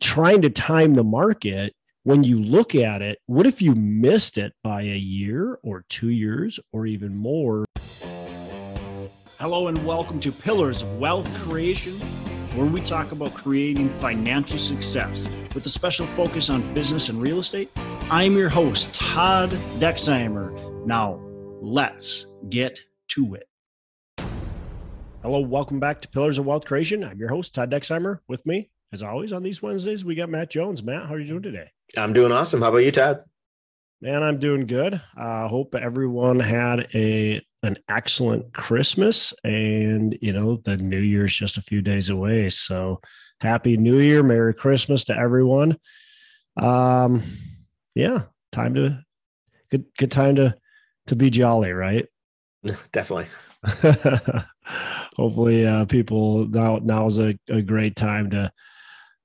trying to time the market when you look at it, what if you missed it by a year or two years or even more? Hello, and welcome to Pillars of Wealth Creation, where we talk about creating financial success with a special focus on business and real estate. I'm your host, Todd Dexheimer. Now, let's get to it. Hello, welcome back to Pillars of Wealth Creation. I'm your host, Todd Dexheimer. With me, as always, on these Wednesdays, we got Matt Jones. Matt, how are you doing today? I'm doing awesome. How about you, Todd? Man, I'm doing good. I uh, hope everyone had a an excellent Christmas, and you know the New Year's just a few days away. So, Happy New Year, Merry Christmas to everyone. Um, yeah, time to good good time to to be jolly, right? Definitely. Hopefully, uh, people now now is a, a great time to.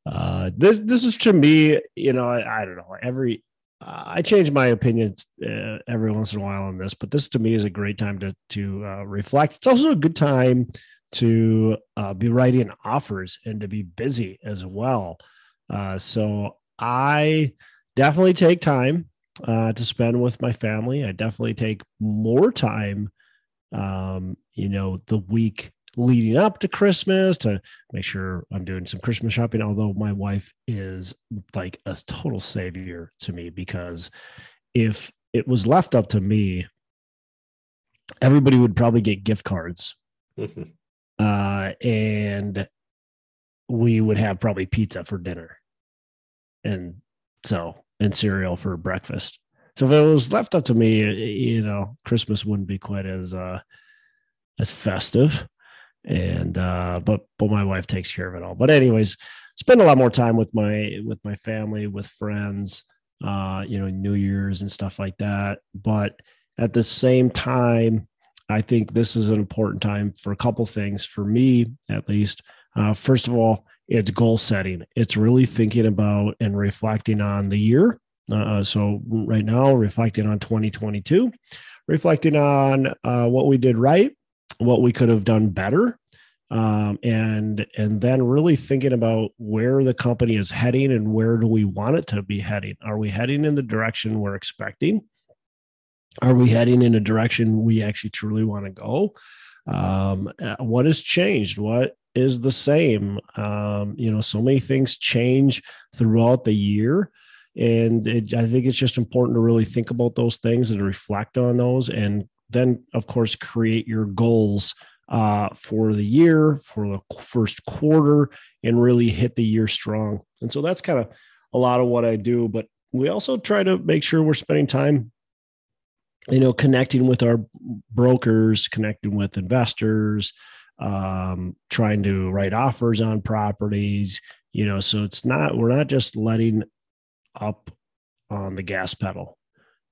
Uh, this this is to me, you know, I, I don't know. Every uh, I change my opinions uh, every once in a while on this, but this to me is a great time to to uh, reflect. It's also a good time to uh, be writing offers and to be busy as well. Uh, so I definitely take time uh, to spend with my family. I definitely take more time, um, you know, the week leading up to Christmas to make sure I'm doing some Christmas shopping. Although my wife is like a total savior to me because if it was left up to me, everybody would probably get gift cards. uh, and we would have probably pizza for dinner. And so, and cereal for breakfast. So if it was left up to me, you know, Christmas wouldn't be quite as uh as festive and uh but but my wife takes care of it all. But anyways spend a lot more time with my with my family with friends uh you know new year's and stuff like that. But at the same time i think this is an important time for a couple things for me at least. Uh first of all it's goal setting. It's really thinking about and reflecting on the year. Uh, so right now reflecting on 2022 reflecting on uh, what we did right what we could have done better. Um, and and then really thinking about where the company is heading and where do we want it to be heading? Are we heading in the direction we're expecting? Are we heading in a direction we actually truly want to go? Um, uh, what has changed? What is the same? Um, you know so many things change throughout the year. And it, i think it's just important to really think about those things and reflect on those and then of course create your goals uh, for the year for the first quarter and really hit the year strong. And so that's kind of a lot of what i do but we also try to make sure we're spending time you know connecting with our brokers connecting with investors um, trying to write offers on properties you know so it's not we're not just letting up on the gas pedal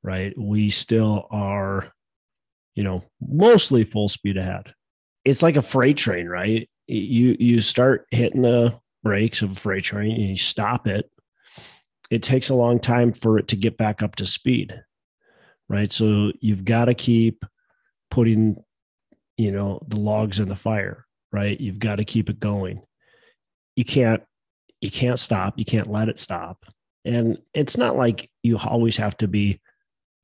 right? We still are you know, mostly full speed ahead. It's like a freight train, right? You you start hitting the brakes of a freight train and you stop it. It takes a long time for it to get back up to speed. Right? So you've got to keep putting you know, the logs in the fire, right? You've got to keep it going. You can't you can't stop, you can't let it stop. And it's not like you always have to be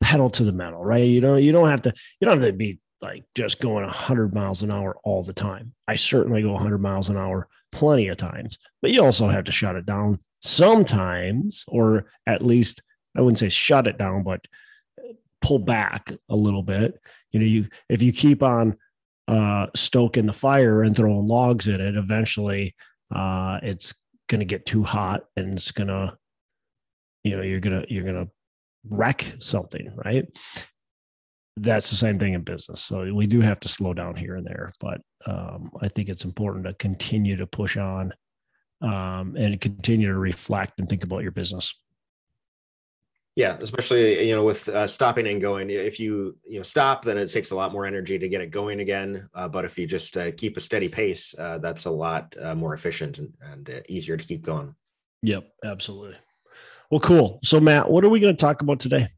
pedal to the metal, right? You don't you don't have to, you don't have to be like just going 100 miles an hour all the time. I certainly go 100 miles an hour plenty of times, but you also have to shut it down sometimes, or at least I wouldn't say shut it down, but pull back a little bit. You know, you if you keep on uh, stoking the fire and throwing logs in it, eventually uh, it's going to get too hot and it's going to, you know, you're gonna you're gonna wreck something, right? That's the same thing in business. So we do have to slow down here and there, but um, I think it's important to continue to push on um, and continue to reflect and think about your business. Yeah, especially you know with uh, stopping and going. If you you know stop, then it takes a lot more energy to get it going again. Uh, but if you just uh, keep a steady pace, uh, that's a lot uh, more efficient and, and uh, easier to keep going. Yep, absolutely. Well, cool. So, Matt, what are we going to talk about today?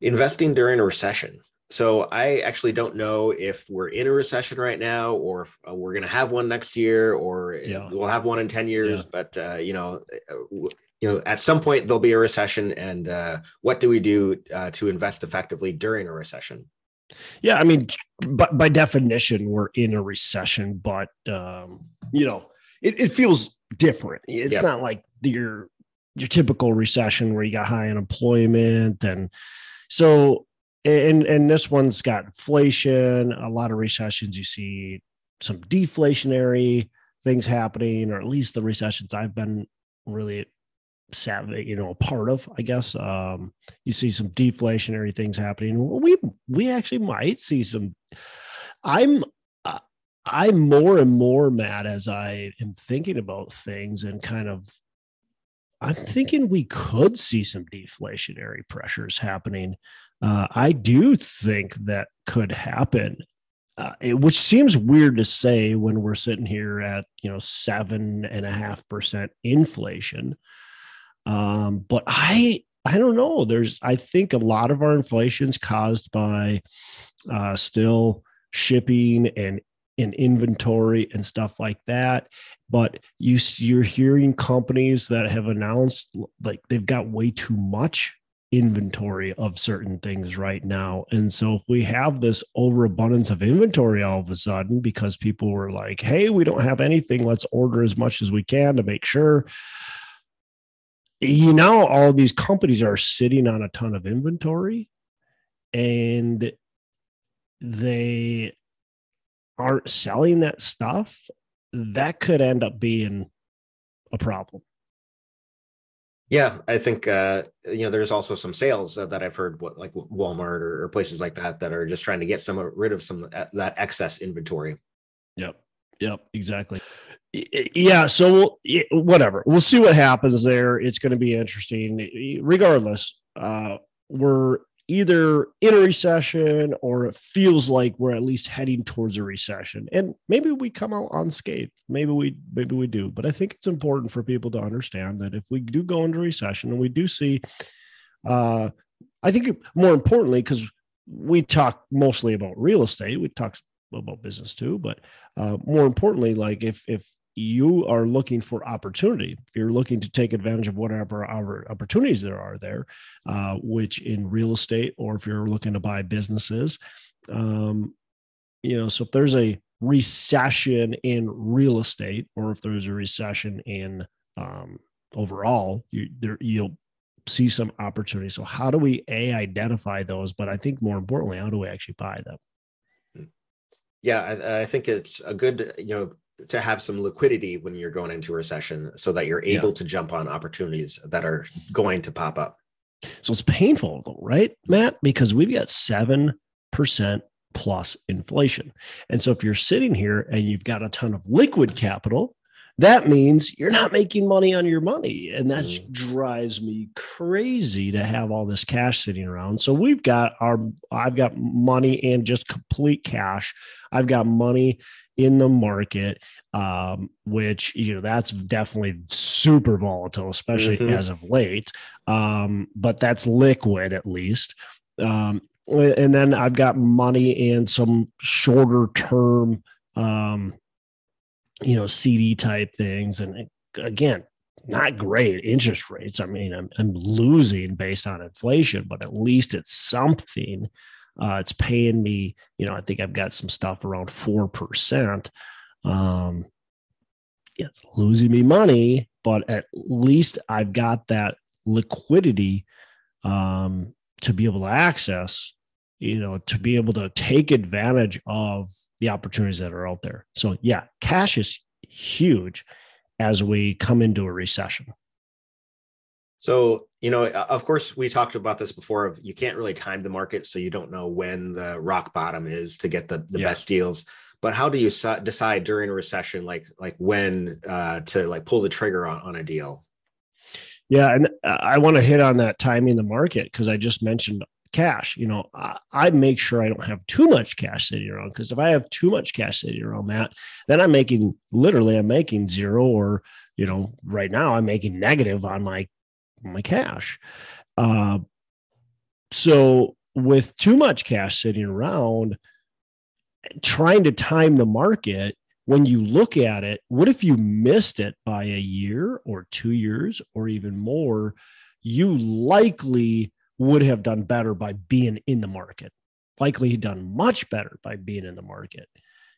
Investing during a recession. So I actually don't know if we're in a recession right now, or if uh, we're going to have one next year, or yeah. we'll have one in ten years. Yeah. But uh, you know, you know, at some point there'll be a recession, and uh, what do we do uh, to invest effectively during a recession? Yeah, I mean, but by definition, we're in a recession. But um, you know, it, it feels different. It's yep. not like your your typical recession where you got high unemployment and so and and this one's got inflation a lot of recessions you see some deflationary things happening or at least the recessions i've been really savvy you know a part of i guess. Um you see some deflationary things happening. We we actually might see some i'm uh, i'm more and more mad as i am thinking about things and kind of i'm thinking we could see some deflationary pressures happening uh, I do think that could happen, uh, it, which seems weird to say when we're sitting here at you know seven and a half percent inflation. Um, but I I don't know. There's I think a lot of our inflation's caused by uh, still shipping and and inventory and stuff like that but you you're hearing companies that have announced like they've got way too much inventory of certain things right now. And so if we have this overabundance of inventory all of a sudden because people were like, hey, we don't have anything, let's order as much as we can to make sure. You know, all these companies are sitting on a ton of inventory and they aren't selling that stuff. That could end up being a problem. Yeah, I think uh, you know there's also some sales uh, that I've heard, what like Walmart or, or, places like that, that are just trying to get some rid of some of that excess inventory. Yep, yep, exactly. Yeah, so we'll, whatever, we'll see what happens there. It's going to be interesting. Regardless, uh, we're either in a recession or it feels like we're at least heading towards a recession. And maybe we come out unscathed. Maybe we maybe we do. But i think it's important for people to understand that if we do go into recession and we do see uh i think more importantly because we talk mostly about real estate we talk about business too but uh more importantly like if if you are looking for opportunity, if you're looking to take advantage of whatever opportunities there are there, uh, which in real estate, or if you're looking to buy businesses, um, you know, so if there's a recession in real estate, or if there's a recession in um, overall, you there, you'll see some opportunity. So how do we a identify those? But I think more importantly, how do we actually buy them? Yeah, I, I think it's a good you know to have some liquidity when you're going into a recession so that you're able yeah. to jump on opportunities that are going to pop up. So it's painful though, right, Matt? Because we've got 7% plus inflation. And so if you're sitting here and you've got a ton of liquid capital, that means you're not making money on your money. And that mm. drives me crazy to have all this cash sitting around. So we've got our, I've got money and just complete cash. I've got money in the market, um, which, you know, that's definitely super volatile, especially mm-hmm. as of late. Um, but that's liquid at least. Um, and then I've got money in some shorter term, um, you know, CD type things. And again, not great interest rates. I mean, I'm, I'm losing based on inflation, but at least it's something. Uh, it's paying me, you know, I think I've got some stuff around 4%. Um, it's losing me money, but at least I've got that liquidity um, to be able to access, you know, to be able to take advantage of the opportunities that are out there. So yeah, cash is huge as we come into a recession. So, you know, of course, we talked about this before of you can't really time the market, so you don't know when the rock bottom is to get the, the yeah. best deals. But how do you decide during a recession, like like when uh, to like pull the trigger on, on a deal? Yeah, and I want to hit on that timing the market because I just mentioned cash. You know, I, I, make sure I don't have too much cash sitting around because if I have too much cash sitting around, Matt, then I'm making literally I'm making zero or you know right now I'm making negative on my my cash. Uh, so with too much cash sitting around, trying to time the market, when you look at it, what if you missed it by a year or two years or even more? You likely would have done better by being in the market, likely he done much better by being in the market.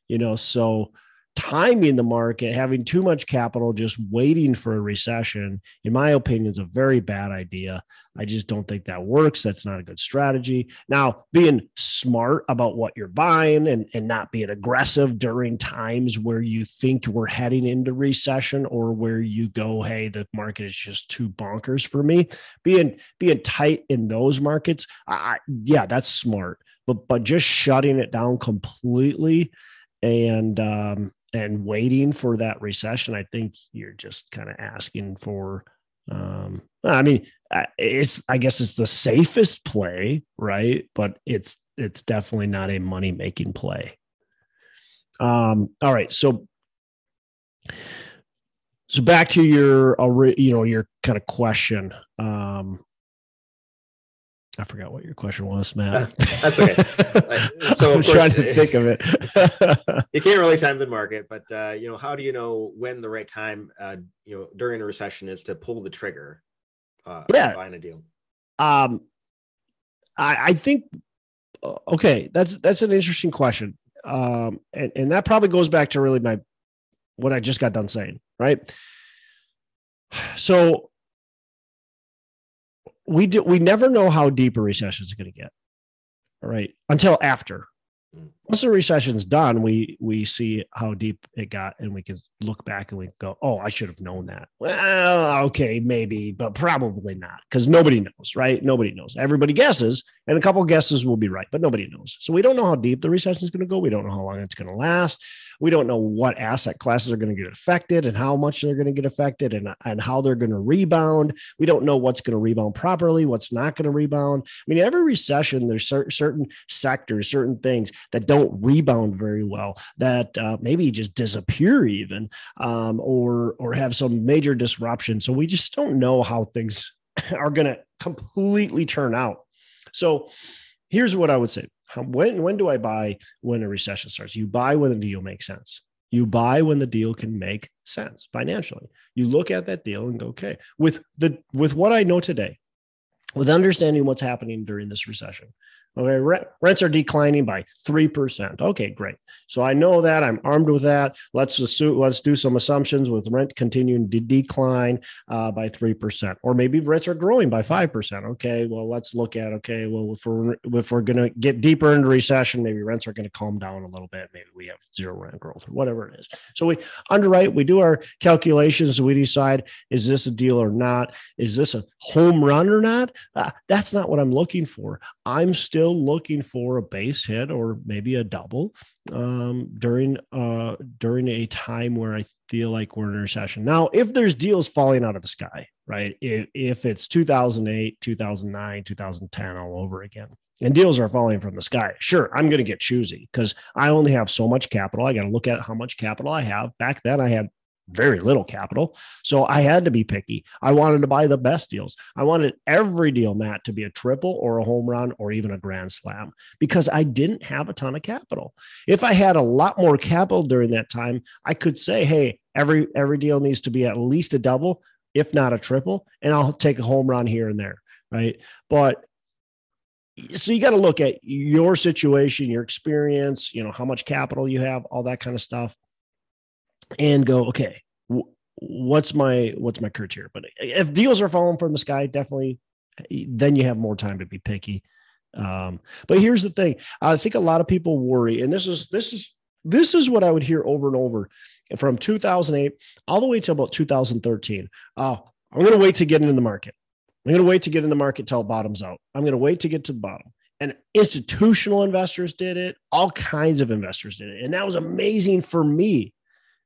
You know, so timing the market, having too much capital, just waiting for a recession, in my opinion, is a very bad idea. I just don't think that works. That's not a good strategy. Now, being smart about what you're buying and, and not being aggressive during times where you think we're heading into recession or where you go, hey, the market is just too bonkers for me. Being being tight in those markets, I, yeah, that's smart. But but just shutting it down completely and um, and waiting for that recession, I think you're just kind of asking for. Um, I mean, it's I guess it's the safest play, right? But it's it's definitely not a money making play. Um, all right, so so back to your you know your kind of question um I forgot what your question was, Matt. That's okay. so I'm trying to think of it. you can't really time the market, but uh, you know, how do you know when the right time, uh, you know, during a recession is to pull the trigger? Uh, yeah, buying a deal. Um, I, I think uh, okay, that's that's an interesting question, um, and and that probably goes back to really my what I just got done saying, right? So we do we never know how deep a recession is going to get all right until after. Mm. once the recession's done we we see how deep it got and we can look back and we go oh i should have known that. Well okay maybe but probably not because nobody knows right? Nobody knows. Everybody guesses and a couple guesses will be right but nobody knows. So we don't know how deep the recession is going to go. We don't know how long it's going to last we don't know what asset classes are going to get affected and how much they're going to get affected and, and how they're going to rebound. We don't know what's going to rebound properly, what's not going to rebound. I mean, every recession, there's certain sectors, certain things that don't rebound very well, that uh, maybe just disappear even, um, or or have some major disruption. So we just don't know how things are going to completely turn out. So here's what I would say when when do I buy when a recession starts? You buy when the deal makes sense. You buy when the deal can make sense financially. You look at that deal and go, okay, with the with what I know today, with understanding what's happening during this recession, Okay, rents are declining by three percent. Okay, great. So I know that I'm armed with that. Let's assume, let's do some assumptions with rent continuing to decline uh, by three percent, or maybe rents are growing by five percent. Okay, well let's look at okay, well if we're if we're going to get deeper into recession, maybe rents are going to calm down a little bit. Maybe we have zero rent growth or whatever it is. So we underwrite, we do our calculations, we decide is this a deal or not? Is this a home run or not? Uh, that's not what I'm looking for. I'm still looking for a base hit or maybe a double um, during uh, during a time where I feel like we're in a recession. Now, if there's deals falling out of the sky, right? If, if it's 2008, 2009, 2010 all over again, and deals are falling from the sky, sure, I'm going to get choosy because I only have so much capital. I got to look at how much capital I have. Back then, I had very little capital. So I had to be picky. I wanted to buy the best deals. I wanted every deal, Matt, to be a triple or a home run or even a grand slam because I didn't have a ton of capital. If I had a lot more capital during that time, I could say, hey, every every deal needs to be at least a double, if not a triple, and I'll take a home run here and there. Right. But so you got to look at your situation, your experience, you know, how much capital you have, all that kind of stuff and go, okay, what's my what's my criteria? But if deals are falling from the sky, definitely, then you have more time to be picky. Um, but here's the thing: I think a lot of people worry, and this is this is this is what I would hear over and over from 2008 all the way to about 2013. Oh, I'm going to wait to get into the market. I'm going to wait to get in the market till bottoms out. I'm going to wait to get to the bottom. And institutional investors did it. All kinds of investors did it. And that was amazing for me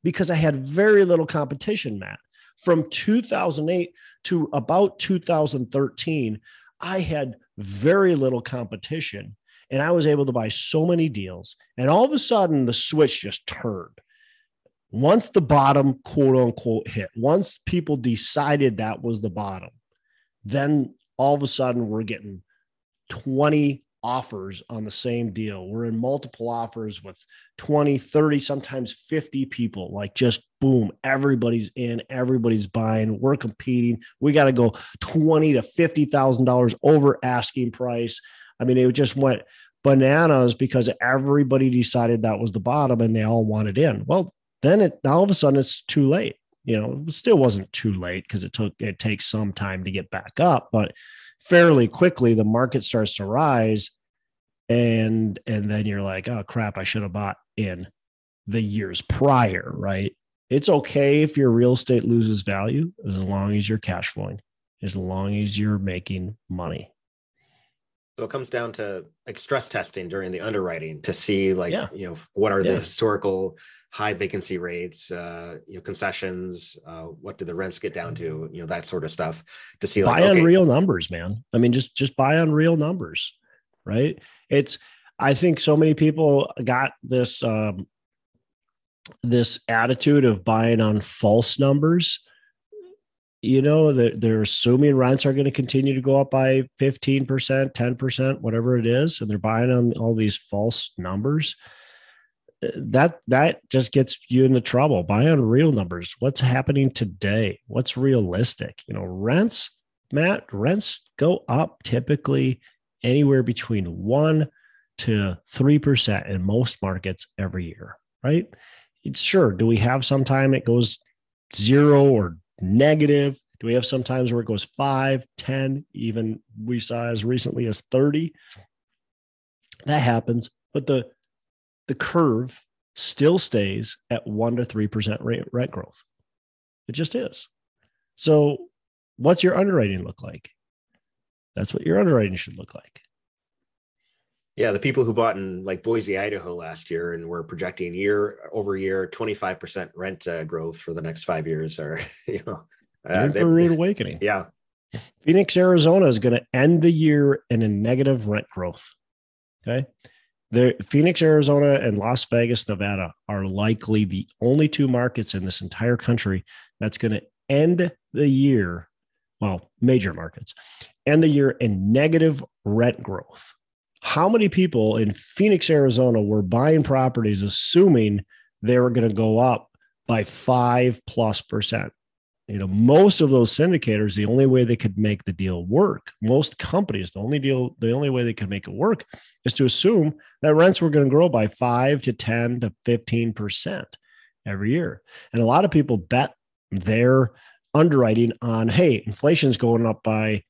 because I had very little competition, Matt. From 2008 to about 2013, I had very little competition and I was able to buy so many deals. And all of a sudden, the switch just turned. Once the bottom, quote unquote, hit, once people decided that was the bottom, then all of a sudden we're getting 20 offers on the same deal. We're in multiple offers with 20, 30, sometimes 50 people. Like just boom, everybody's in, everybody's buying. We're competing. We got to go 20 to $50,000 over asking price. I mean, it just went bananas because everybody decided that was the bottom and they all wanted in. Well, then it all of a sudden it's too late. You know, it still wasn't too late because it took it takes some time to get back up, but fairly quickly the market starts to rise and and then you're like oh crap i should have bought in the years prior right? It's okay if your real estate loses value as long as you're cash flowing as long as you're making money so it comes down to like stress testing during the underwriting to see like yeah. you know what are yeah. the historical high vacancy rates, uh, you know, concessions, uh, what do the rents get down to, you know, that sort of stuff to see like, buy okay. on real numbers, man. I mean, just, just buy on real numbers, right? It's, I think so many people got this, um, this attitude of buying on false numbers. You know, that they're assuming rents are going to continue to go up by 15%, 10%, whatever it is. And they're buying on all these false numbers uh, that that just gets you into trouble. Buy on real numbers. What's happening today? What's realistic? You know, rents, Matt, rents go up typically anywhere between one to three percent in most markets every year, right? It's sure. Do we have some time it goes zero or negative? Do we have sometimes where it goes five, 10, even we saw as recently as 30? That happens. But the the curve still stays at 1 to 3% rate, rent growth. It just is. So, what's your underwriting look like? That's what your underwriting should look like. Yeah, the people who bought in like Boise, Idaho last year and were projecting year over year 25% rent uh, growth for the next five years are, you know, uh, for a rude awakening. Yeah. Phoenix, Arizona is going to end the year in a negative rent growth. Okay. The Phoenix, Arizona, and Las Vegas, Nevada are likely the only two markets in this entire country that's going to end the year, well, major markets, end the year in negative rent growth. How many people in Phoenix, Arizona were buying properties assuming they were going to go up by five plus percent? you know most of those syndicators the only way they could make the deal work most companies the only deal the only way they could make it work is to assume that rents were going to grow by 5 to 10 to 15 percent every year and a lot of people bet their underwriting on hey inflation's going up by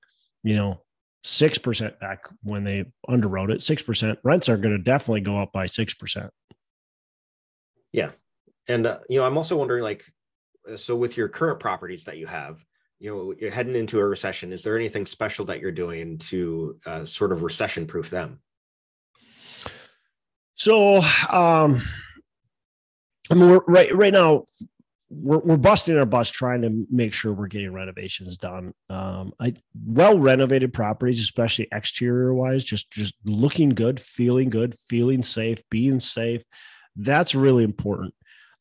you know 6% back when they underwrote it. 6% rents are going to definitely go up by 6% yeah. And uh, you know i'm also wondering like so with your current properties that you have you know you're heading into a recession is there anything special that you're doing to uh, sort of recession proof them? So um i mean we're right right now we're, we're busting our bus trying to make sure we're getting renovations done. Um i well renovated properties especially exterior wise just just looking good feeling good feeling safe being safe. That's really important.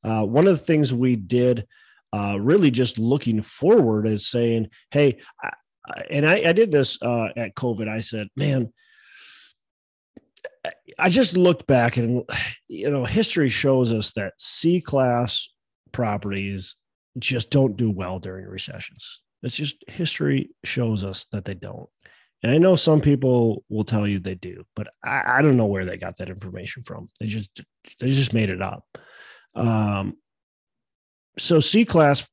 Uh, one of the things we did uh, really just looking forward as saying, hey, I, and I, I, did this uh, at COVID. I said, man, I just looked back and, you know, history shows us that C class properties just don't do well during recessions. It's just history shows us that they don't. And I know some people will tell you they do, but I, I don't know where they got that information from. They just they just made it up. Um, so C class,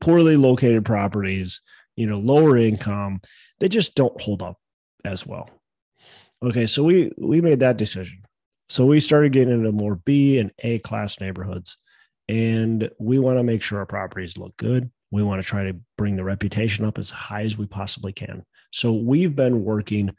poorly located properties, you know, lower income, they just don't hold up as well. Okay, so we we made that decision. So we started getting into more B and A class neighborhoods, and we want to make sure our properties look good. We want to try to bring the reputation up as high as we possibly can. So we've been working,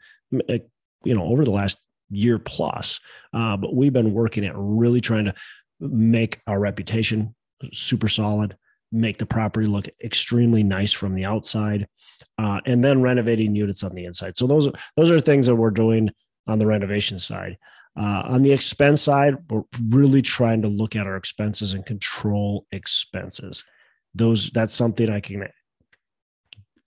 eh, you know, over the last year plus, uh, but we've been working at really trying to make our reputation super solid, make the property look extremely nice from the outside, uh, and then renovating units on the inside. So those those are things that we're doing on the renovation side. Uh, on the expense side, we're really trying to look at our expenses and control expenses. Those that's something I can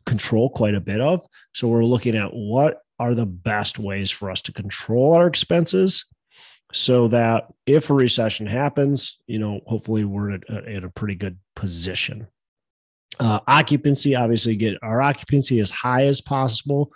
control quite a bit of. So we're looking at what are the best ways for us to control our expenses so that if a recession happens, you know, hopefully we're in a, in a pretty good position. Uh, occupancy, obviously, get our occupancy as high as possible.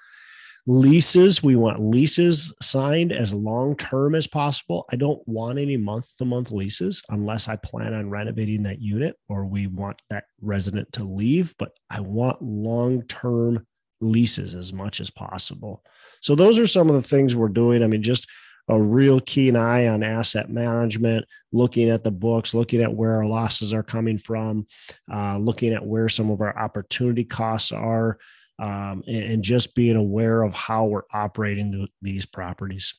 Leases, we want leases signed as long term as possible. I don't want any month to month leases unless I plan on renovating that unit or we want that resident to leave, but I want long term leases as much as possible. So, those are some of the things we're doing. I mean, just a real keen eye on asset management, looking at the books, looking at where our losses are coming from, uh, looking at where some of our opportunity costs are, um, and, and, just being aware of how we're operating these properties.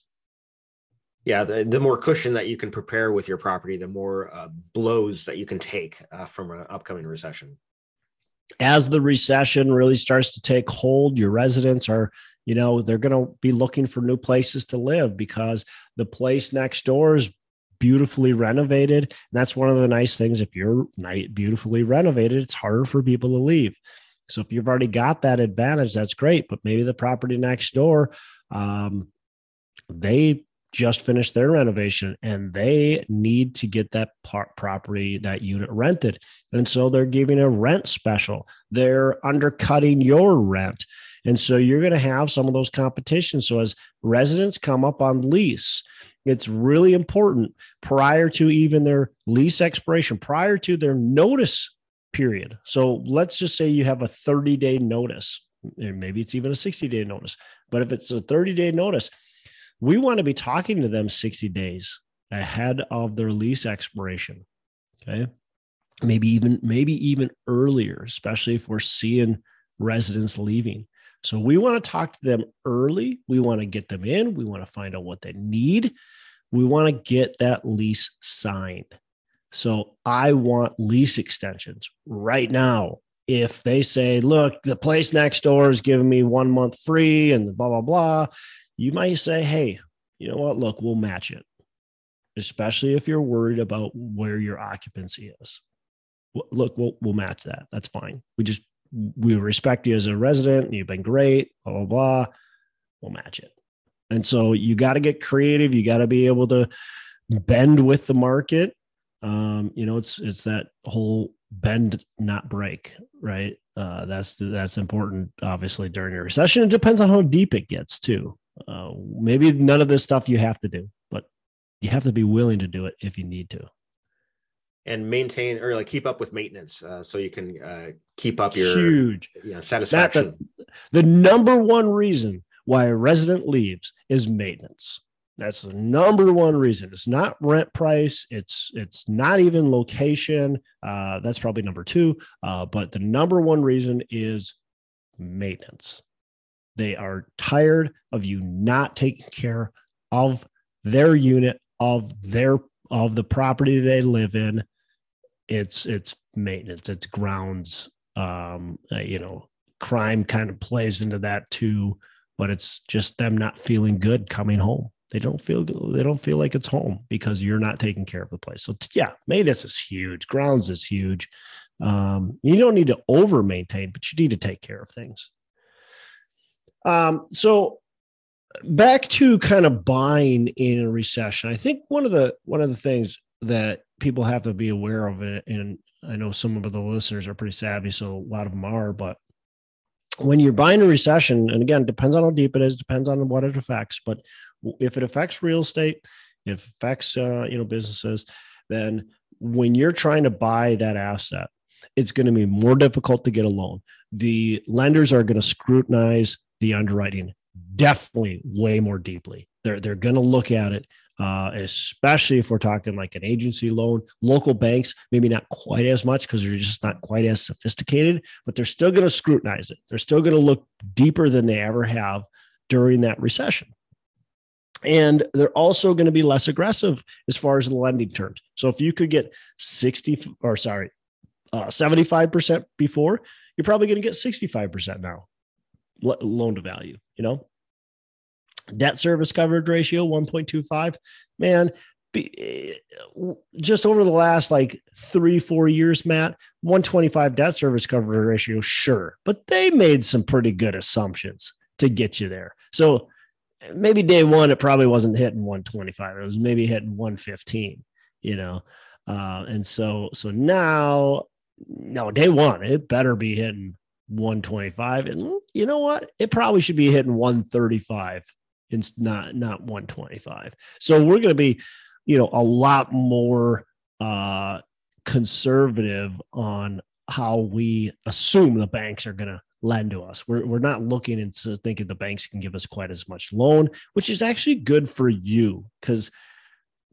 Yeah, the, the, more cushion that you can prepare with your property, the more uh, blows that you can take uh, from an upcoming recession. As the recession really starts to take hold, your residents are you know they're going to be looking for new places to live because the place next door is beautifully renovated and that's one of the nice things if you're beautifully renovated it's harder for people to leave so if you've already got that advantage that's great but maybe the property next door um, they just finished their renovation and they need to get that part property that unit rented. And so they're giving a rent special. They're undercutting your rent. And so you're going to have some of those competitions. So as residents come up on lease, it's really important prior to even their lease expiration, prior to their notice period. So let's just say you have a 30 day notice, maybe it's even a 60 day notice. But if it's a 30 day notice, we want to be talking to them 60 days ahead of their lease expiration. Okay. Maybe even, maybe even earlier, especially if we're seeing residents leaving. So we want to talk to them early. We want to get them in. We want to find out what they need. We want to get that lease signed. So I want lease extensions right now. If they say, look, the place next door is giving me one month free and blah, blah, blah, you might say, hey, you know what? Look, we'll match it, especially if you're worried about where your occupancy is. Look, we'll, we'll match that. That's fine. We just we respect you as a resident. You've been great, blah, blah, blah. We'll match it. And so you got to get creative. You got to be able to bend with the market. Um, you know, it's, it's that whole bend, not break, right? Uh, that's, that's important, obviously, during a recession. It depends on how deep it gets, too. Uh, maybe none of this stuff you have to do, but you have to be willing to do it if you need to and maintain or like keep up with maintenance uh, so you can uh, keep up your huge you know, satisfaction. The, the number one reason why a resident leaves is maintenance. That's the number one reason. It's not rent price. It's it's not even location. Uh, that's probably number two. Uh, but the number one reason is maintenance. They are tired of you not taking care of their unit, of their of the property they live in, it's it's maintenance, it's grounds. Um, uh, you know, crime kind of plays into that too, but it's just them not feeling good coming home. They don't feel they don't feel like it's home because you're not taking care of the place. So yeah, maintenance is huge. Grounds is huge. Um, you don't need to over maintain, but you need to take care of things. Um, so back to kind of buying in a recession. I think one of the one of the things that people have to be aware of. And I know some of the listeners are pretty savvy, so a lot of them are. But when you're buying a recession, and again, depends on how deep it is, depends on what it affects. But if it affects real estate, it affects uh, you know businesses, then when you're trying to buy that asset, it's going to be more difficult to get a loan. The lenders are going to scrutinize the underwriting definitely way more deeply. They're they're going to look at it uh, especially if we're talking like an agency loan. Local banks, maybe not quite as much because they're just not quite as sophisticated, but they're still going to scrutinize it. They're still going to look deeper than they ever have during that recession. And they're also going to be less aggressive as far as the lending terms. So if you could get 60 or sorry, uh, 75% before, you're probably going to get 65% now loan to value, you know? Debt service coverage ratio 1.25. Man, be, just over the last like three, four years, Matt, 125 debt service coverage ratio, sure. But they made some pretty good assumptions. to get you there. So maybe day one, it probably wasn't hitting 125. It was maybe hitting 115, you know? Uh, and so, so now, no, day one, it better be hitting 125. And you know what? It probably should be hitting 135 it's not, not 125. So we're going to be, you know, a lot more uh, conservative on how we assume the banks are going to lend to us. We're, we're not looking into thinking the banks can give us quite as much loan, which is actually good for you because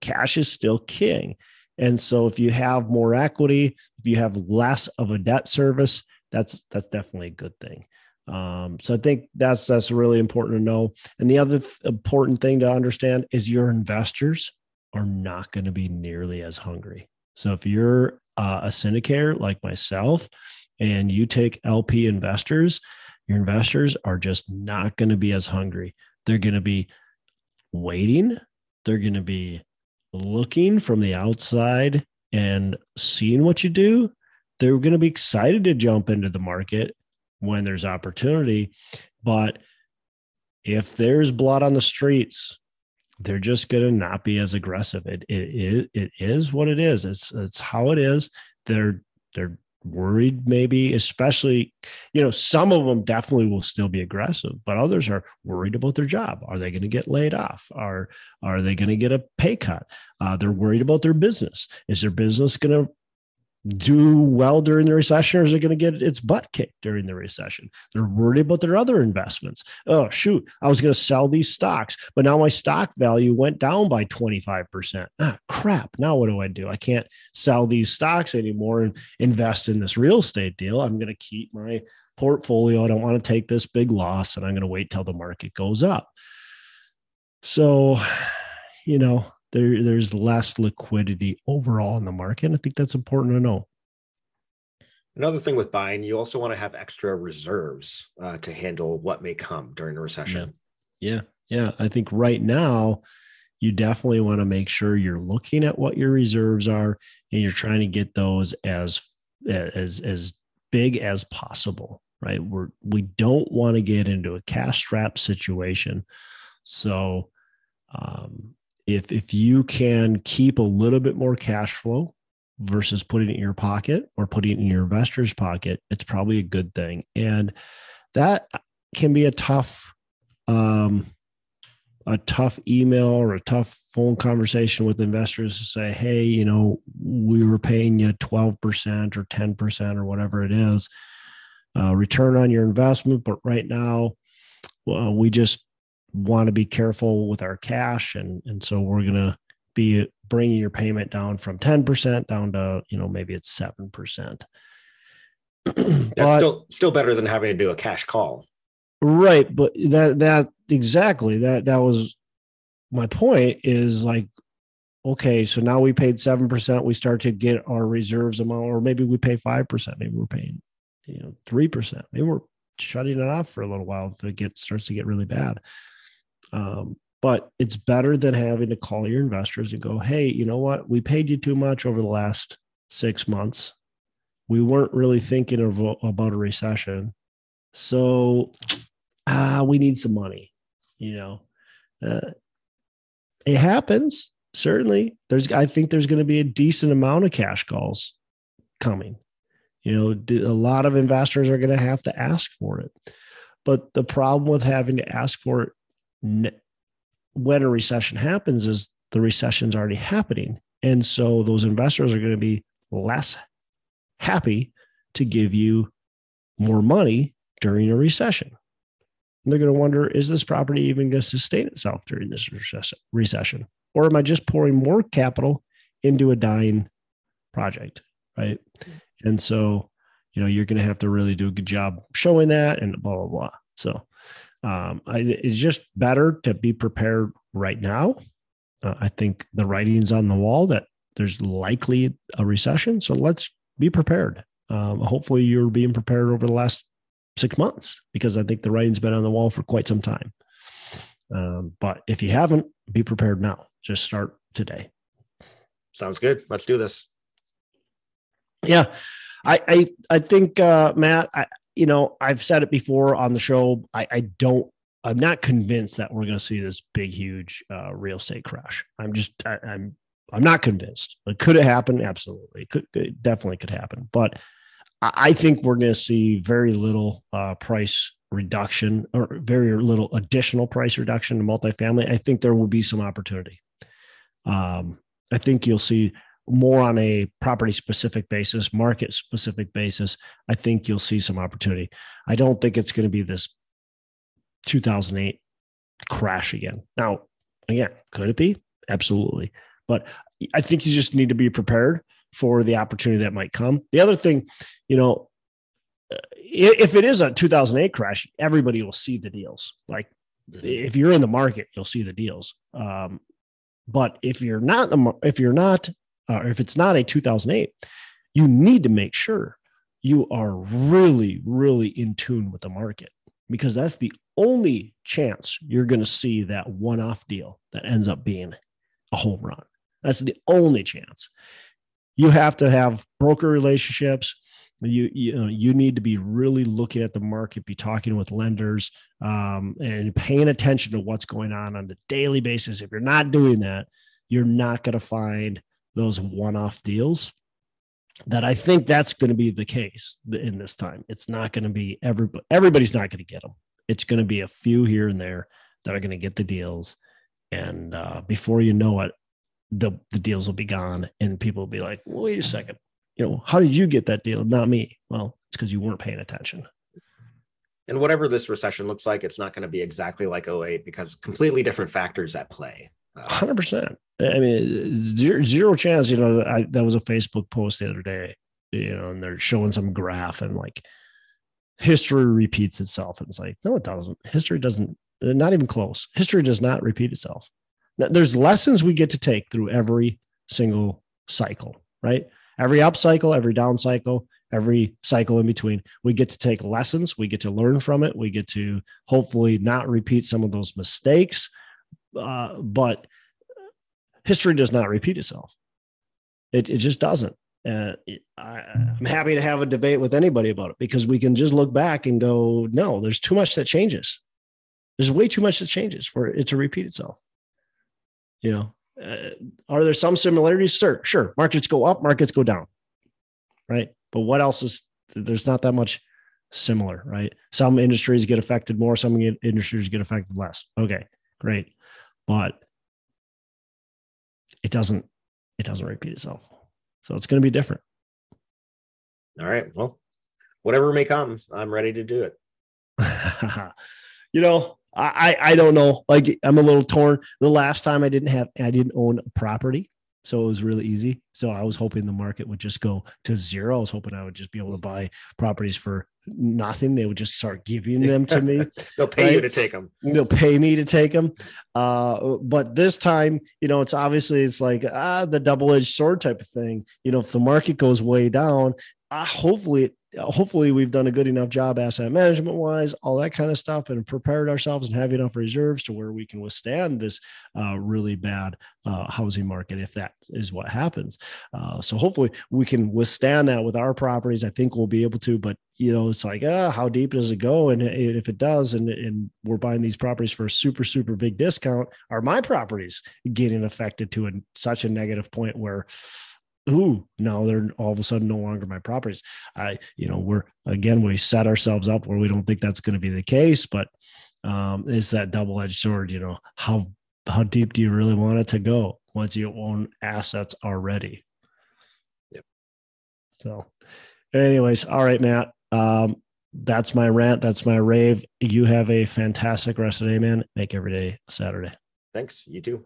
cash is still king. And so if you have more equity, if you have less of a debt service, that's that's definitely a good thing. Um, so I think that's that's really important to know. And the other th- important thing to understand is your investors are not going to be nearly as hungry. So if you're uh, a syndicator like myself, and you take LP investors, your investors are just not going to be as hungry. They're going to be waiting. They're going to be looking from the outside and seeing what you do. They're going to be excited to jump into the market when there's opportunity. But if there's blood on the streets, they're just going to not be as aggressive. It, it, it is what it is. It's, it's how it is. They're, they're worried maybe especially you know some of them definitely will still be aggressive but others are worried about their job. Are they going to get laid off? Are are they going to get a pay cut? Uh, they're worried about their business. Is their business going to do well during the recession or is it going to get its butt kicked during the recession? They're worried about their other investments. Oh, shoot, I was going to sell these stocks, but now my stock value went down by 25%. Ah, crap. Now what do I do? I can't sell these stocks anymore and invest in this real estate deal. I'm going to keep my portfolio. I don't want to take this big loss and I'm going to wait till the market goes up. So, you know, there, there's less liquidity overall in the market. I think that's important to know. Another thing with buying, you also want to have extra reserves uh, to handle what may come during a recession. Yeah. yeah. Yeah. I think right now, you definitely want to make sure you're looking at what your reserves are and you're trying to get those as as as big as possible right we're we don't want to get into a cash strap situation so um, if if you can keep a little bit more cash flow versus putting it in your pocket or putting it in your investor's pocket, it's probably a good thing. And that can be a tough um, a tough email or a tough phone conversation with investors to say, hey, you know, we were paying you 12% or 10% or whatever it is, uh, return on your investment. But right now, well, we just want to be careful with our cash and and so we're going to be bringing your payment down from 10% down to you know maybe it's 7% that's but, still still better than having to do a cash call. Right but that that exactly that that was my point is like okay so now we paid 7% we start to get our reserves amount or maybe we pay 5% maybe we're paying you know 3% maybe we're shutting it off for a little while if it gets starts to get really bad um, but it's better than having to call your investors and go, hey, you know what? We paid you too much over the last six months. We weren't really thinking of, about a recession. So ah, we need some money, you know. Uh, it happens certainly there's i think there's going to be a decent amount of cash calls coming you know a lot of investors are going to have to ask for it but the problem with having to ask for it when a recession happens is the recession's already happening. And so those investors are going to be less happy to give you more money during a recession. And they're going to wonder is this property even going to sustain itself during this recession? Or am I just pouring more capital into a dying project? Right. Mm-hmm. And so, you know, you're going to have to really do a good job showing that and blah, blah, blah. So, um, I, it's just better to be prepared right now. Uh, I think the writing's on the wall that there's likely a recession. So let's be prepared. Um, hopefully, you're being prepared over the last six months because I think the writing's been on the wall for quite some time. Um, but if you haven't, be prepared now. Just start today. Sounds good. Let's do this. Yeah, I I, I think uh, Matt. I, you know, I've said it before on the show. I, I don't I'm not convinced that we're going to see this big, huge uh, real estate crash. I'm just, I, I'm, I'm not convinced. But could it happen? Absolutely, it could it definitely could happen. But I think we're going to see very little uh, price reduction or very little additional price reduction in multifamily. I think there will be some opportunity. Um, I think you'll see more on a property specific basis, market specific basis. I think you'll see some opportunity. I don't think it's going to be this 2008 crash again. Now, again, could it be? Absolutely. But I think you just need to be prepared for the opportunity that might come. The other thing, you know, if it is a 2008 crash, everybody will see the deals. Like mm-hmm. if you're in the market, you'll see the deals. Um, but if you're not the if you're not uh, or if it's not a 2008, you need to make sure you are really really in tune with the market because that's the only chance you're going to see that one-off deal that ends up being a home run. That's the only chance. You have to have broker relationships. You you know, you need to be really looking at the market, be talking with lenders, um, and paying attention to what's going on on a daily basis. If you're not doing that, you're not going to find those one-off deals. That I think that's going to be the case in this time. It's not going to be everybody. Everybody's not going to get them. It's going to be a few here and there that are going to get the deals, and uh, before you know it, the the deals will be gone, and people will be like, "Wait a second, you know, how did you get that deal? Not me." Well, it's because you weren't paying attention. And whatever this recession looks like, it's not going to be exactly like 08 because completely different factors at play. Uh, hundred percent. I mean, zero, zero chance. You know, I, that was a Facebook post the other day. You know, and they're showing some graph and like history repeats itself. And it's like, no, it doesn't. History doesn't. Not even close. History does not repeat itself. Now, there's lessons we get to take through every single cycle, right? Every up cycle, every down cycle, every cycle in between. We get to take lessons. We get to learn from it. We get to hopefully not repeat some of those mistakes. Uh, but history does not repeat itself. It, it just doesn't. Uh, I, I'm happy to have a debate with anybody about it because we can just look back and go, no, there's too much that changes. There's way too much that changes for it to repeat itself. You know, uh, are there some similarities? Sure, sure. Markets go up, markets go down, right? But what else is there's not that much similar, right? Some industries get affected more, some industries get affected less. Okay, great, but it doesn't it doesn't repeat itself. So it's going to be different. All right. Well, whatever may come, I'm ready to do it. you know, I I don't know. Like I'm a little torn. The last time I didn't have I didn't own a property. So it was really easy. So I was hoping the market would just go to zero. I was hoping I would just be able to buy properties for nothing. They would just start giving them to me. They'll pay right? you to take them. They'll pay me to take them. Uh, but this time, you know, it's obviously it's like ah the double edged sword type of thing. You know, if the market goes way down, uh, hopefully it hopefully we've done a good enough job asset management wise all that kind of stuff and prepared ourselves and have enough reserves to where we can withstand this uh, really bad uh, housing market if that is what happens. Uh, so hopefully we can withstand that with our properties. I think we'll be able to but you know it's like ah, how deep does it go? And if it does and, and we're buying these properties for a super super big discount are my properties getting affected to a, such a negative point where ooh, no, they're all of a sudden no longer my properties. I, you know, we're again, we set ourselves up where we don't think that's going to be the case, but um, it's that double edged sword. You know, how how deep do you really want it to go once you own assets already? Yep. So, anyways, all right, Matt. Um, that's my rant. That's my rave. You have a fantastic rest of the day, man. Make every day Saturday. Thanks. You too.